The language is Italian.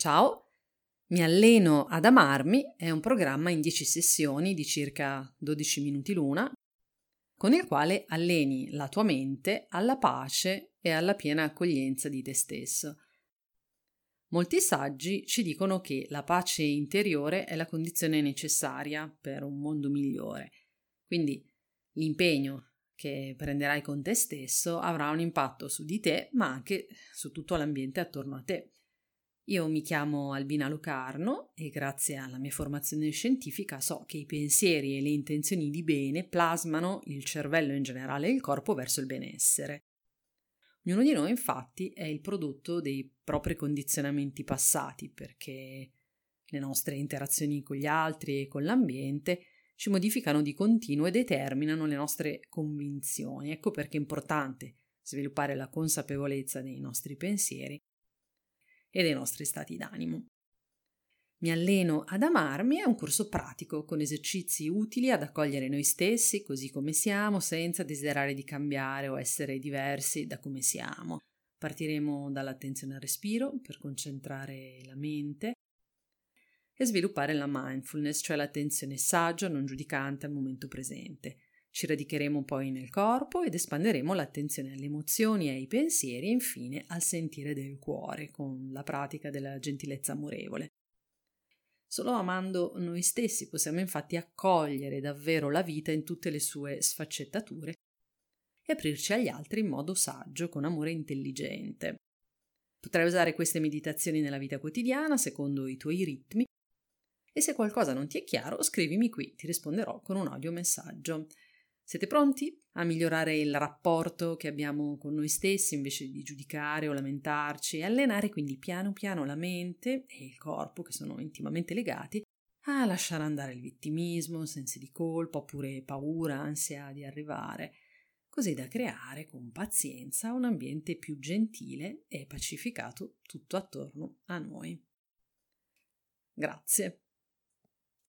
Ciao, mi alleno ad amarmi è un programma in 10 sessioni di circa 12 minuti l'una, con il quale alleni la tua mente alla pace e alla piena accoglienza di te stesso. Molti saggi ci dicono che la pace interiore è la condizione necessaria per un mondo migliore. Quindi l'impegno che prenderai con te stesso avrà un impatto su di te, ma anche su tutto l'ambiente attorno a te. Io mi chiamo Albina Locarno e grazie alla mia formazione scientifica so che i pensieri e le intenzioni di bene plasmano il cervello in generale e il corpo verso il benessere. Ognuno di noi infatti è il prodotto dei propri condizionamenti passati perché le nostre interazioni con gli altri e con l'ambiente ci modificano di continuo e determinano le nostre convinzioni. Ecco perché è importante sviluppare la consapevolezza dei nostri pensieri e dei nostri stati d'animo. Mi alleno ad amarmi è un corso pratico con esercizi utili ad accogliere noi stessi così come siamo senza desiderare di cambiare o essere diversi da come siamo. Partiremo dall'attenzione al respiro per concentrare la mente e sviluppare la mindfulness, cioè l'attenzione saggia, non giudicante al momento presente. Ci radicheremo poi nel corpo ed espanderemo l'attenzione alle emozioni e ai pensieri e infine al sentire del cuore con la pratica della gentilezza amorevole. Solo amando noi stessi possiamo infatti accogliere davvero la vita in tutte le sue sfaccettature e aprirci agli altri in modo saggio, con amore intelligente. Potrai usare queste meditazioni nella vita quotidiana secondo i tuoi ritmi e se qualcosa non ti è chiaro scrivimi qui, ti risponderò con un audio messaggio. Siete pronti a migliorare il rapporto che abbiamo con noi stessi invece di giudicare o lamentarci e allenare quindi piano piano la mente e il corpo, che sono intimamente legati, a lasciare andare il vittimismo, sensi di colpa oppure paura, ansia di arrivare, così da creare con pazienza un ambiente più gentile e pacificato tutto attorno a noi. Grazie.